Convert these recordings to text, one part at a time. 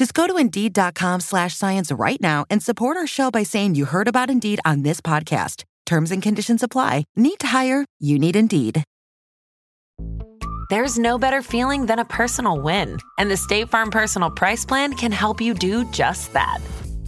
Just go to Indeed.com slash science right now and support our show by saying you heard about Indeed on this podcast. Terms and conditions apply. Need to hire? You need Indeed. There's no better feeling than a personal win. And the State Farm Personal Price Plan can help you do just that.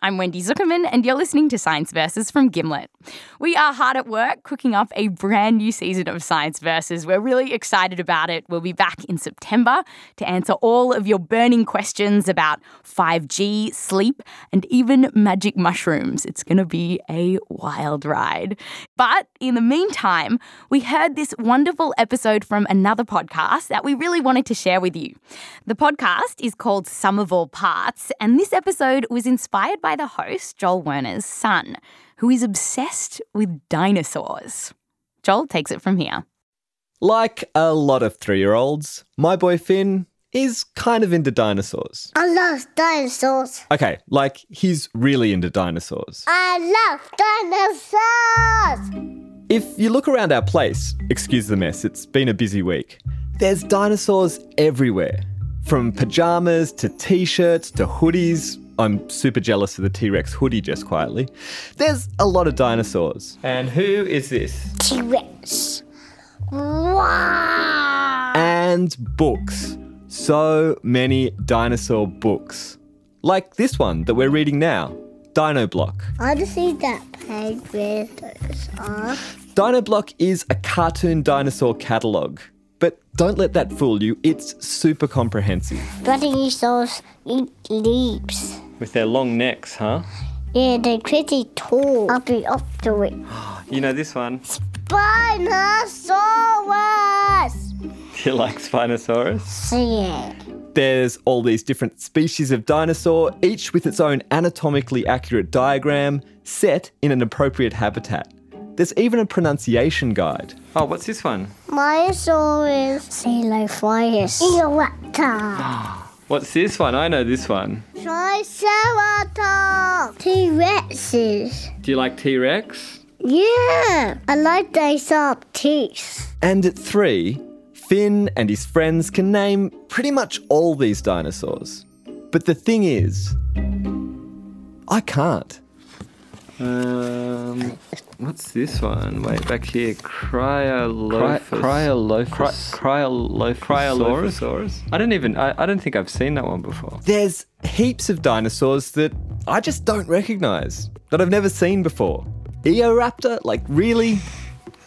I'm Wendy Zuckerman, and you're listening to Science Versus from Gimlet. We are hard at work cooking up a brand new season of Science Versus. We're really excited about it. We'll be back in September to answer all of your burning questions about 5G, sleep, and even magic mushrooms. It's going to be a wild ride. But in the meantime, we heard this wonderful episode from another podcast that we really wanted to share with you. The podcast is called Sum of All Parts, and this episode was inspired by the host, Joel Werner's son, who is obsessed with dinosaurs. Joel takes it from here. Like a lot of three year olds, my boy Finn is kind of into dinosaurs. I love dinosaurs. Okay, like he's really into dinosaurs. I love dinosaurs. If you look around our place, excuse the mess, it's been a busy week, there's dinosaurs everywhere. From pajamas to t shirts to hoodies. I'm super jealous of the T Rex hoodie just quietly. There's a lot of dinosaurs. And who is this? T Rex. Wow. And books. So many dinosaur books. Like this one that we're reading now Dino Block. I want to see that page with dinosaur. Dino Block is a cartoon dinosaur catalogue. But don't let that fool you, it's super comprehensive. Dinosaurs eat leaves. With their long necks, huh? Yeah, they're pretty tall. I'll be up to it. You know this one. Spinosaurus! Do you like Spinosaurus? Yeah. There's all these different species of dinosaur, each with its own anatomically accurate diagram, set in an appropriate habitat. There's even a pronunciation guide. Oh, what's this one? Myosaurus. Coelophysis. Eoraptor. What's this one? I know this one. Triceratops. T-Rexes. Do you like T Rex? Yeah, I like their sharp teeth. And at three, Finn and his friends can name pretty much all these dinosaurs. But the thing is, I can't. Um, what's this one? Wait, back here. Cryolophus. Cryolophus. Cryolophosaurus. I don't even. I, I don't think I've seen that one before. There's heaps of dinosaurs that I just don't recognise. That I've never seen before. Eoraptor? Like really?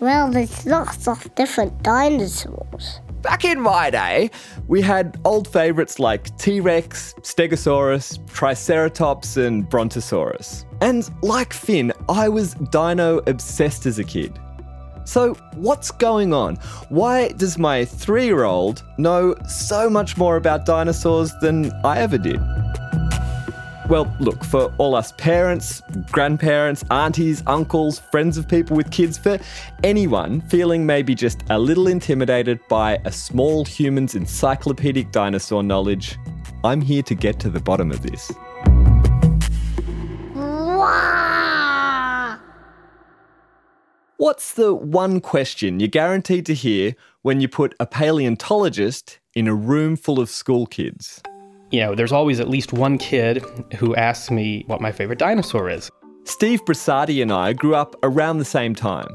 Well, there's lots of different dinosaurs. Back in my day, we had old favourites like T Rex, Stegosaurus, Triceratops, and Brontosaurus. And like Finn, I was dino obsessed as a kid. So, what's going on? Why does my three year old know so much more about dinosaurs than I ever did? Well, look, for all us parents, grandparents, aunties, uncles, friends of people with kids, for anyone feeling maybe just a little intimidated by a small human's encyclopedic dinosaur knowledge, I'm here to get to the bottom of this. What's the one question you're guaranteed to hear when you put a paleontologist in a room full of school kids? you know, there's always at least one kid who asks me what my favorite dinosaur is. Steve Brusatte and I grew up around the same time.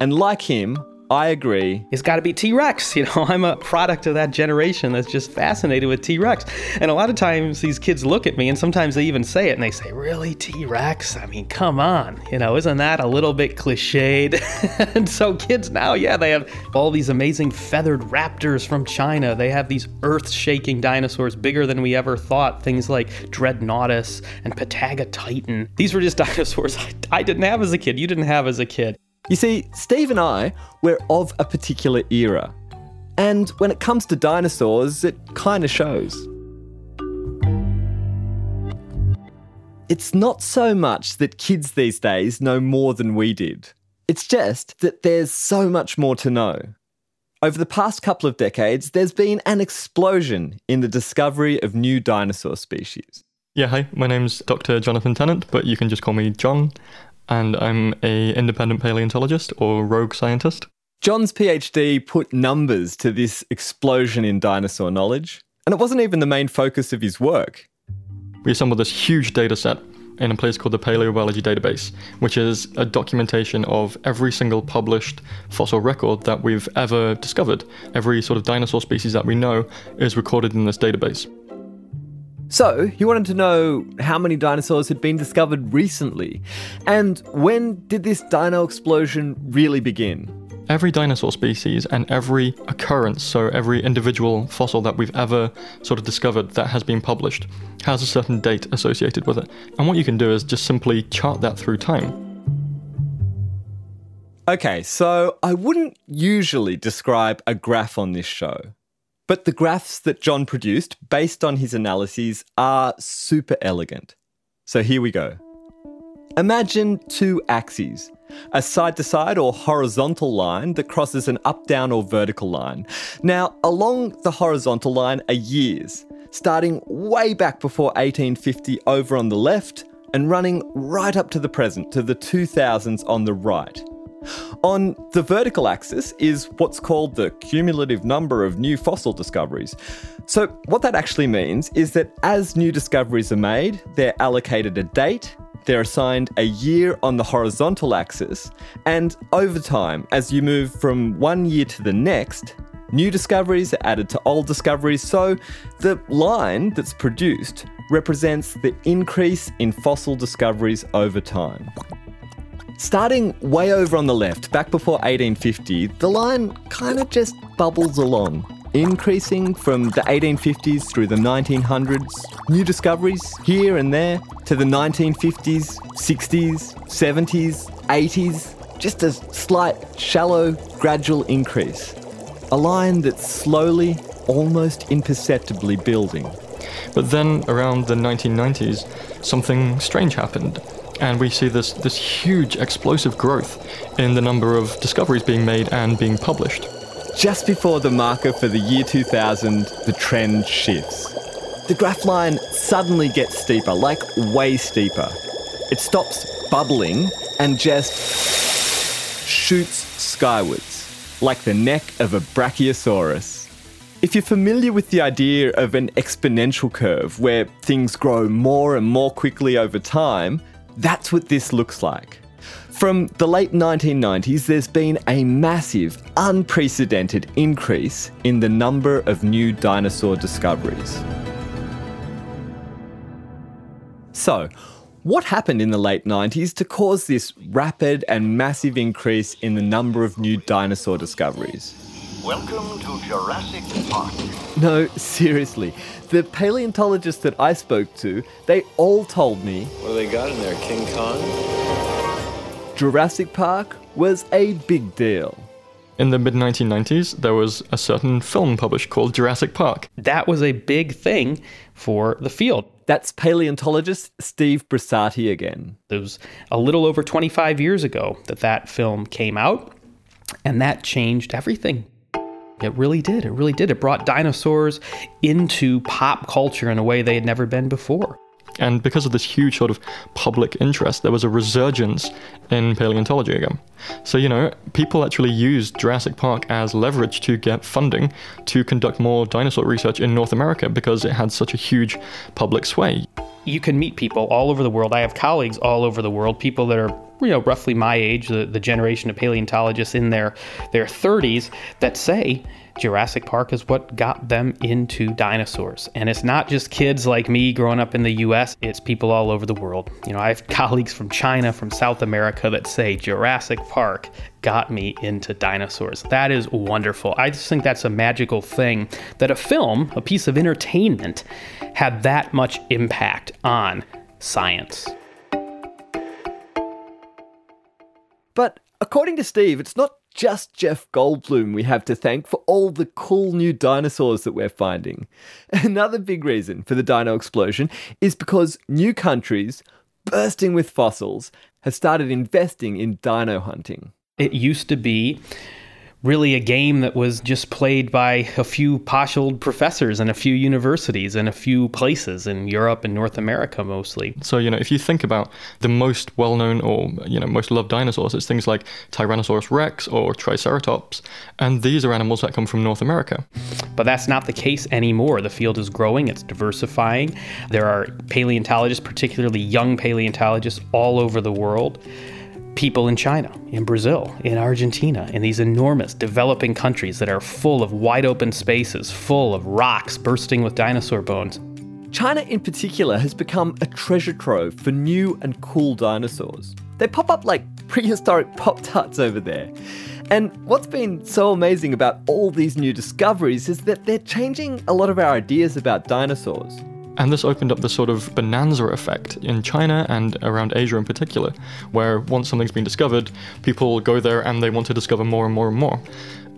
And like him, I agree. It's got to be T Rex. You know, I'm a product of that generation that's just fascinated with T Rex. And a lot of times these kids look at me and sometimes they even say it and they say, Really, T Rex? I mean, come on. You know, isn't that a little bit cliched? and so kids now, yeah, they have all these amazing feathered raptors from China. They have these earth shaking dinosaurs bigger than we ever thought. Things like Dreadnoughtus and Patagotitan. These were just dinosaurs I, I didn't have as a kid. You didn't have as a kid. You see, Steve and I, we're of a particular era. And when it comes to dinosaurs, it kind of shows. It's not so much that kids these days know more than we did. It's just that there's so much more to know. Over the past couple of decades, there's been an explosion in the discovery of new dinosaur species. Yeah, hi, my name's Dr. Jonathan Tennant, but you can just call me John and I'm a independent paleontologist or rogue scientist. John's PhD put numbers to this explosion in dinosaur knowledge, and it wasn't even the main focus of his work. We assembled this huge data set in a place called the Paleobiology Database, which is a documentation of every single published fossil record that we've ever discovered. Every sort of dinosaur species that we know is recorded in this database. So, he wanted to know how many dinosaurs had been discovered recently, and when did this dino explosion really begin? Every dinosaur species and every occurrence, so every individual fossil that we've ever sort of discovered that has been published, has a certain date associated with it. And what you can do is just simply chart that through time. Okay, so I wouldn't usually describe a graph on this show. But the graphs that John produced, based on his analyses, are super elegant. So here we go. Imagine two axes a side to side or horizontal line that crosses an up, down, or vertical line. Now, along the horizontal line are years, starting way back before 1850 over on the left and running right up to the present, to the 2000s on the right. On the vertical axis is what's called the cumulative number of new fossil discoveries. So, what that actually means is that as new discoveries are made, they're allocated a date, they're assigned a year on the horizontal axis, and over time, as you move from one year to the next, new discoveries are added to old discoveries. So, the line that's produced represents the increase in fossil discoveries over time. Starting way over on the left, back before 1850, the line kind of just bubbles along, increasing from the 1850s through the 1900s, new discoveries here and there, to the 1950s, 60s, 70s, 80s, just a slight, shallow, gradual increase. A line that's slowly, almost imperceptibly building. But then around the 1990s, something strange happened and we see this, this huge explosive growth in the number of discoveries being made and being published. Just before the marker for the year 2000, the trend shifts. The graph line suddenly gets steeper, like way steeper. It stops bubbling and just shoots skywards, like the neck of a brachiosaurus. If you're familiar with the idea of an exponential curve where things grow more and more quickly over time, that's what this looks like. From the late 1990s, there's been a massive, unprecedented increase in the number of new dinosaur discoveries. So, what happened in the late 90s to cause this rapid and massive increase in the number of new dinosaur discoveries? Welcome to Jurassic Park. No, seriously. The paleontologists that I spoke to, they all told me What do they got in there? King Kong? Jurassic Park was a big deal. In the mid 1990s, there was a certain film published called Jurassic Park. That was a big thing for the field. That's paleontologist Steve Brusatte again. It was a little over 25 years ago that that film came out, and that changed everything. It really did. It really did. It brought dinosaurs into pop culture in a way they had never been before. And because of this huge sort of public interest, there was a resurgence in paleontology again. So, you know, people actually used Jurassic Park as leverage to get funding to conduct more dinosaur research in North America because it had such a huge public sway. You can meet people all over the world. I have colleagues all over the world, people that are you know roughly my age, the, the generation of paleontologists in their their 30s that say Jurassic Park is what got them into dinosaurs. And it's not just kids like me growing up in the US, it's people all over the world. You know, I have colleagues from China, from South America that say Jurassic Park got me into dinosaurs. That is wonderful. I just think that's a magical thing that a film, a piece of entertainment, had that much impact on science. But according to Steve, it's not just Jeff Goldblum we have to thank for all the cool new dinosaurs that we're finding. Another big reason for the dino explosion is because new countries, bursting with fossils, have started investing in dino hunting. It used to be really a game that was just played by a few posh old professors in a few universities and a few places in Europe and North America mostly. So, you know, if you think about the most well known or, you know, most loved dinosaurs, it's things like Tyrannosaurus rex or Triceratops. And these are animals that come from North America. But that's not the case anymore. The field is growing, it's diversifying. There are paleontologists, particularly young paleontologists, all over the world people in China, in Brazil, in Argentina, in these enormous developing countries that are full of wide open spaces, full of rocks bursting with dinosaur bones. China, in particular, has become a treasure trove for new and cool dinosaurs. They pop up like prehistoric Pop Tarts over there. And what's been so amazing about all these new discoveries is that they're changing a lot of our ideas about dinosaurs. And this opened up the sort of bonanza effect in China and around Asia in particular, where once something's been discovered, people go there and they want to discover more and more and more.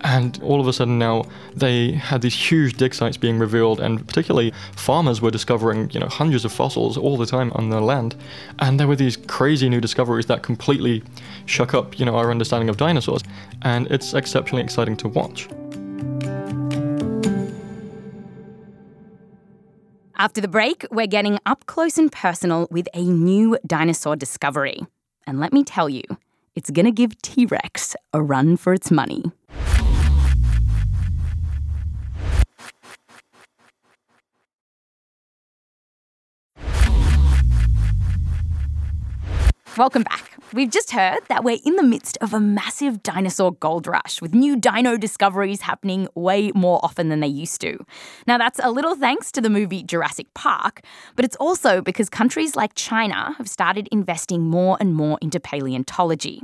And all of a sudden now they had these huge dig sites being revealed, and particularly farmers were discovering, you know, hundreds of fossils all the time on their land. And there were these crazy new discoveries that completely shook up, you know, our understanding of dinosaurs. And it's exceptionally exciting to watch. After the break, we're getting up close and personal with a new dinosaur discovery. And let me tell you, it's going to give T Rex a run for its money. Welcome back. We've just heard that we're in the midst of a massive dinosaur gold rush with new dino discoveries happening way more often than they used to. Now, that's a little thanks to the movie Jurassic Park, but it's also because countries like China have started investing more and more into paleontology.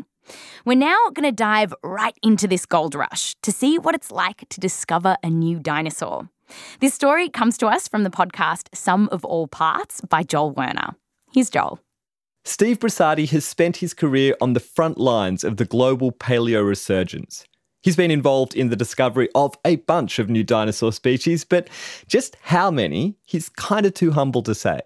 We're now going to dive right into this gold rush to see what it's like to discover a new dinosaur. This story comes to us from the podcast Sum of All Parts by Joel Werner. Here's Joel. Steve Brusatte has spent his career on the front lines of the global paleo resurgence. He's been involved in the discovery of a bunch of new dinosaur species, but just how many, he's kind of too humble to say.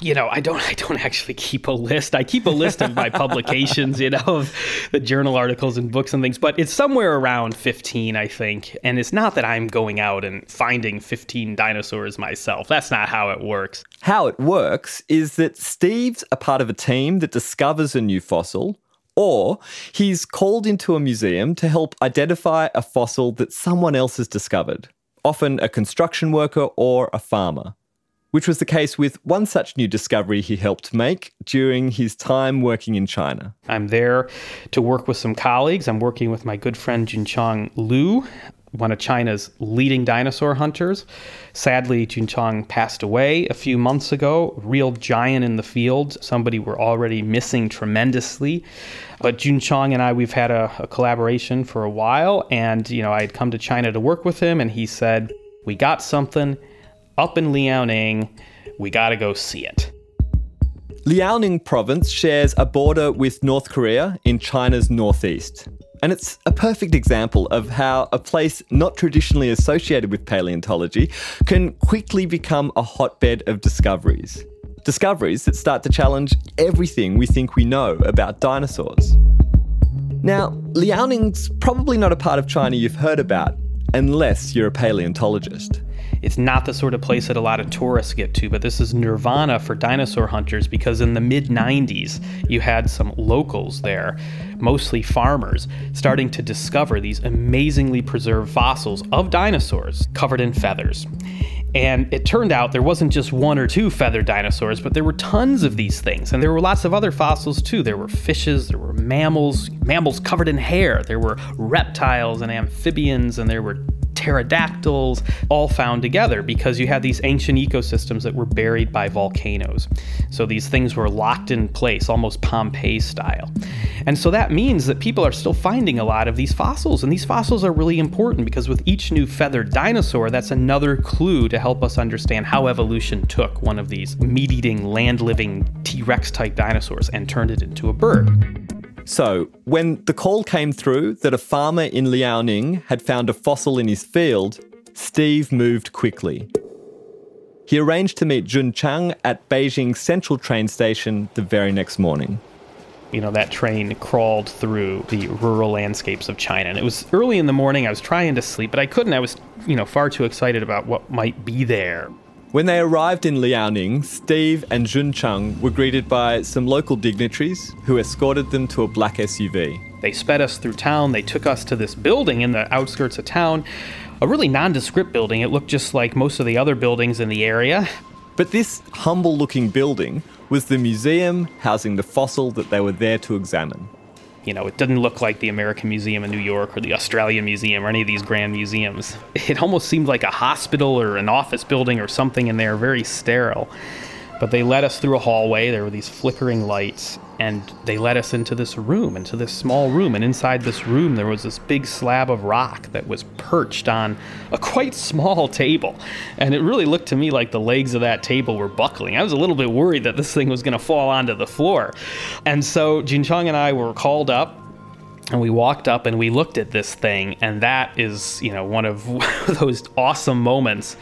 You know, I don't I don't actually keep a list. I keep a list of my publications, you know, of the journal articles and books and things, but it's somewhere around 15, I think. And it's not that I'm going out and finding 15 dinosaurs myself. That's not how it works. How it works is that Steve's a part of a team that discovers a new fossil or he's called into a museum to help identify a fossil that someone else has discovered, often a construction worker or a farmer which was the case with one such new discovery he helped make during his time working in China. I'm there to work with some colleagues. I'm working with my good friend Junchang Lü, one of China's leading dinosaur hunters. Sadly, Junchang passed away a few months ago, real giant in the field, somebody we're already missing tremendously. But Junchang and I, we've had a, a collaboration for a while, and you know, I had come to China to work with him, and he said, "We got something up in Liaoning. We got to go see it. Liaoning province shares a border with North Korea in China's northeast. And it's a perfect example of how a place not traditionally associated with paleontology can quickly become a hotbed of discoveries. Discoveries that start to challenge everything we think we know about dinosaurs. Now, Liaoning's probably not a part of China you've heard about, unless you're a paleontologist. It's not the sort of place that a lot of tourists get to, but this is nirvana for dinosaur hunters because in the mid 90s, you had some locals there, mostly farmers, starting to discover these amazingly preserved fossils of dinosaurs covered in feathers. And it turned out there wasn't just one or two feathered dinosaurs, but there were tons of these things. And there were lots of other fossils too. There were fishes, there were mammals, mammals covered in hair, there were reptiles and amphibians, and there were pterodactyls, all found together because you had these ancient ecosystems that were buried by volcanoes. So these things were locked in place, almost Pompeii style. And so that means that people are still finding a lot of these fossils. And these fossils are really important because with each new feathered dinosaur, that's another clue to help us understand how evolution took one of these meat eating, land living T Rex type dinosaurs and turned it into a bird. So, when the call came through that a farmer in Liaoning had found a fossil in his field, Steve moved quickly. He arranged to meet Jun Chang at Beijing's central train station the very next morning. You know, that train crawled through the rural landscapes of China. And it was early in the morning. I was trying to sleep, but I couldn't. I was, you know, far too excited about what might be there. When they arrived in Liaoning, Steve and Jun Chang were greeted by some local dignitaries who escorted them to a black SUV. They sped us through town. They took us to this building in the outskirts of town, a really nondescript building. It looked just like most of the other buildings in the area. But this humble looking building was the museum housing the fossil that they were there to examine. You know, it didn't look like the American Museum in New York or the Australian Museum or any of these grand museums. It almost seemed like a hospital or an office building or something in there, very sterile. But they led us through a hallway. There were these flickering lights, and they led us into this room, into this small room. And inside this room, there was this big slab of rock that was perched on a quite small table. And it really looked to me like the legs of that table were buckling. I was a little bit worried that this thing was going to fall onto the floor. And so Jun Chang and I were called up and we walked up and we looked at this thing and that is you know one of those awesome moments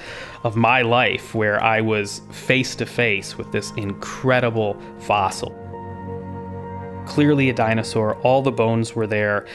of my life where i was face to face with this incredible fossil. Clearly a dinosaur all the bones were there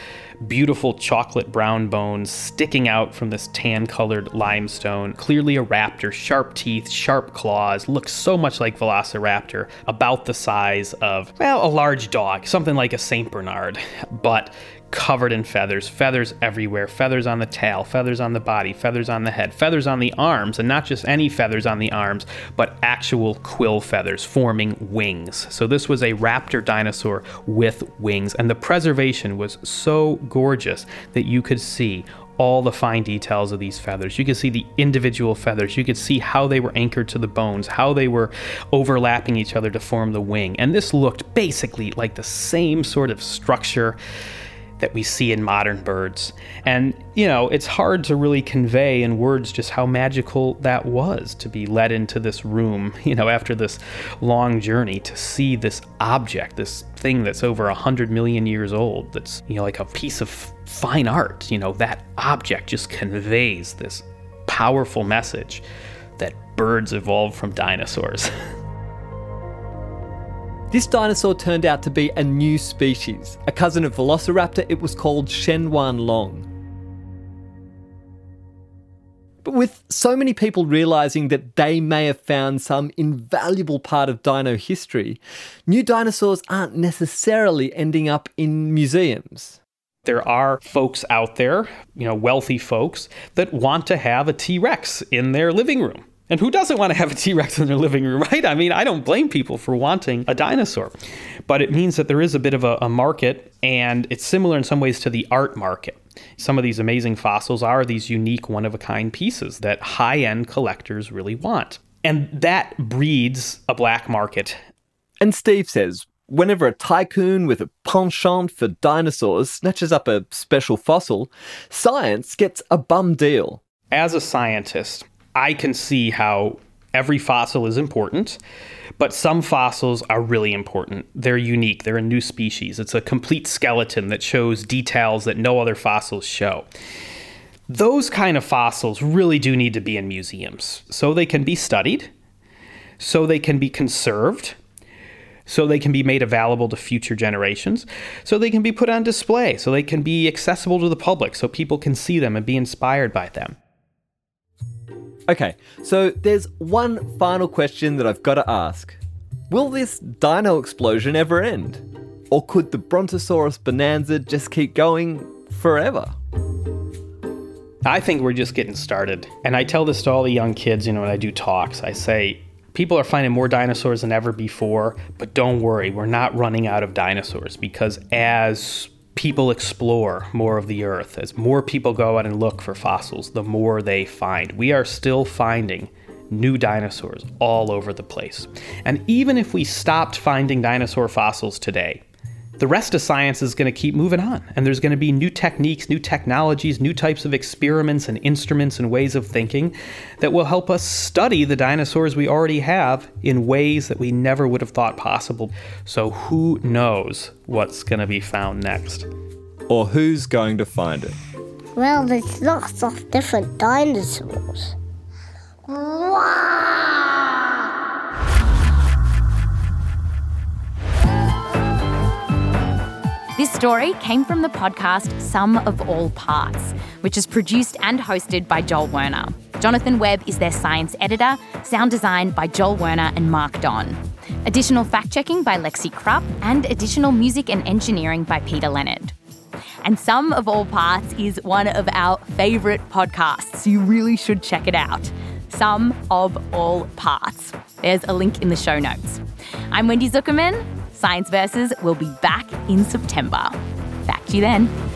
beautiful chocolate brown bones sticking out from this tan colored limestone. Clearly a raptor, sharp teeth, sharp claws, looks so much like Velociraptor, about the size of, well, a large dog, something like a St. Bernard, but covered in feathers, feathers everywhere, feathers on the tail, feathers on the body, feathers on the head, feathers on the arms, and not just any feathers on the arms, but actual quill feathers forming wings. So this was a raptor dinosaur with wings, and the preservation was so gorgeous that you could see all the fine details of these feathers. You could see the individual feathers. You could see how they were anchored to the bones, how they were overlapping each other to form the wing. And this looked basically like the same sort of structure that we see in modern birds. And, you know, it's hard to really convey in words just how magical that was to be led into this room, you know, after this long journey to see this object, this thing that's over a hundred million years old, that's, you know, like a piece of fine art. You know, that object just conveys this powerful message that birds evolved from dinosaurs. This dinosaur turned out to be a new species. A cousin of Velociraptor, it was called Zhenyuanlong. But with so many people realizing that they may have found some invaluable part of dino history, new dinosaurs aren't necessarily ending up in museums. There are folks out there, you know, wealthy folks, that want to have a T Rex in their living room. And who doesn't want to have a T Rex in their living room, right? I mean, I don't blame people for wanting a dinosaur. But it means that there is a bit of a, a market, and it's similar in some ways to the art market. Some of these amazing fossils are these unique, one of a kind pieces that high end collectors really want. And that breeds a black market. And Steve says whenever a tycoon with a penchant for dinosaurs snatches up a special fossil, science gets a bum deal. As a scientist, I can see how every fossil is important, but some fossils are really important. They're unique, they're a new species. It's a complete skeleton that shows details that no other fossils show. Those kind of fossils really do need to be in museums so they can be studied, so they can be conserved, so they can be made available to future generations, so they can be put on display, so they can be accessible to the public, so people can see them and be inspired by them. Okay, so there's one final question that I've got to ask. Will this dino explosion ever end? Or could the Brontosaurus bonanza just keep going forever? I think we're just getting started. And I tell this to all the young kids, you know, when I do talks. I say, people are finding more dinosaurs than ever before, but don't worry, we're not running out of dinosaurs because as people explore more of the earth, as more people go out and look for fossils, the more they find. We are still finding new dinosaurs all over the place. And even if we stopped finding dinosaur fossils today, the rest of science is going to keep moving on. And there's going to be new techniques, new technologies, new types of experiments and instruments and ways of thinking that will help us study the dinosaurs we already have in ways that we never would have thought possible. So who knows what's going to be found next? Or who's going to find it? Well, there's lots of different dinosaurs. This story came from the podcast Sum of All Parts, which is produced and hosted by Joel Werner. Jonathan Webb is their science editor, sound design by Joel Werner and Mark Don. Additional fact checking by Lexi Krupp, and additional music and engineering by Peter Leonard. And Sum of All Parts is one of our favourite podcasts. You really should check it out. Sum of All Parts. There's a link in the show notes. I'm Wendy Zuckerman. Science Versus will be back in September. Back to you then.